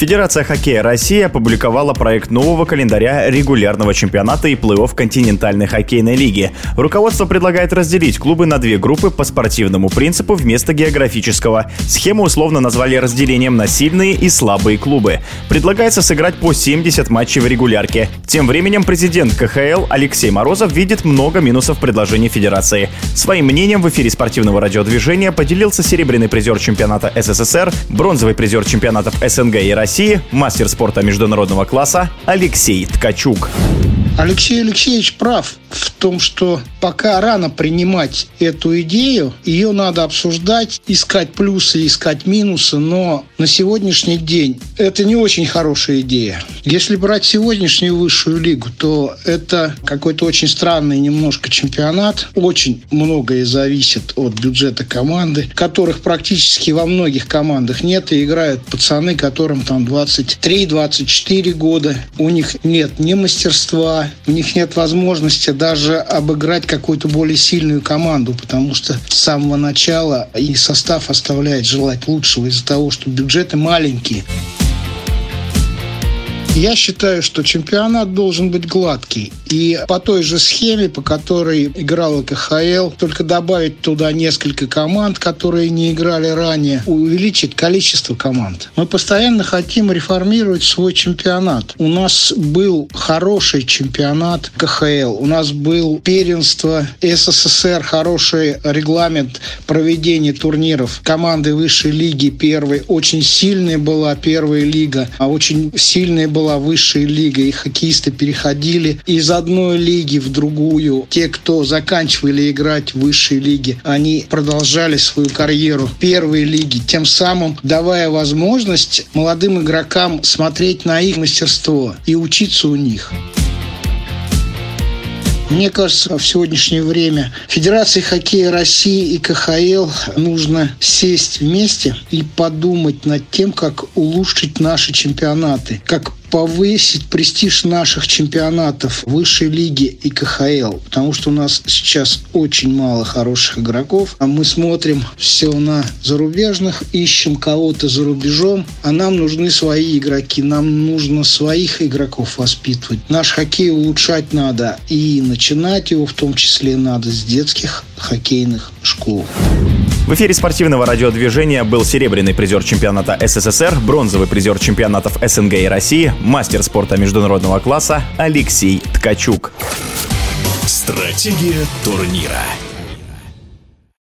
Федерация хоккея России опубликовала проект нового календаря регулярного чемпионата и плей-офф континентальной хоккейной лиги. Руководство предлагает разделить клубы на две группы по спортивному принципу вместо географического. Схему условно назвали разделением на сильные и слабые клубы. Предлагается сыграть по 70 матчей в регулярке. Тем временем президент КХЛ Алексей Морозов видит много минусов в предложении Федерации. Своим мнением в эфире спортивного радиодвижения поделился серебряный призер чемпионата СССР, бронзовый призер чемпионатов СНГ и России России, мастер спорта международного класса Алексей Ткачук. Алексей Алексеевич прав в том, что пока рано принимать эту идею, ее надо обсуждать, искать плюсы, искать минусы, но на сегодняшний день это не очень хорошая идея. Если брать сегодняшнюю высшую лигу, то это какой-то очень странный немножко чемпионат. Очень многое зависит от бюджета команды, которых практически во многих командах нет, и играют пацаны, которым там 23-24 года. У них нет ни мастерства, у них нет возможности даже обыграть какую-то более сильную команду, потому что с самого начала и состав оставляет желать лучшего из-за того, что бюджеты маленькие. Я считаю, что чемпионат должен быть гладкий. И по той же схеме, по которой играла КХЛ, только добавить туда несколько команд, которые не играли ранее, увеличить количество команд. Мы постоянно хотим реформировать свой чемпионат. У нас был хороший чемпионат КХЛ, у нас был первенство СССР, хороший регламент проведения турниров. Команды высшей лиги первой. Очень сильная была первая лига, а очень сильная была высшая лига. И хоккеисты переходили из одной лиги в другую. Те, кто заканчивали играть в высшей лиге, они продолжали свою карьеру в первой лиге, тем самым давая возможность молодым игрокам смотреть на их мастерство и учиться у них. Мне кажется, в сегодняшнее время Федерации хоккея России и КХЛ нужно сесть вместе и подумать над тем, как улучшить наши чемпионаты, как повысить престиж наших чемпионатов высшей лиги и КХЛ, потому что у нас сейчас очень мало хороших игроков, а мы смотрим все на зарубежных, ищем кого-то за рубежом, а нам нужны свои игроки, нам нужно своих игроков воспитывать. Наш хоккей улучшать надо, и начинать его в том числе надо с детских хоккейных школ. В эфире спортивного радиодвижения был серебряный призер чемпионата СССР, бронзовый призер чемпионатов СНГ и России, мастер спорта международного класса Алексей Ткачук. Стратегия турнира.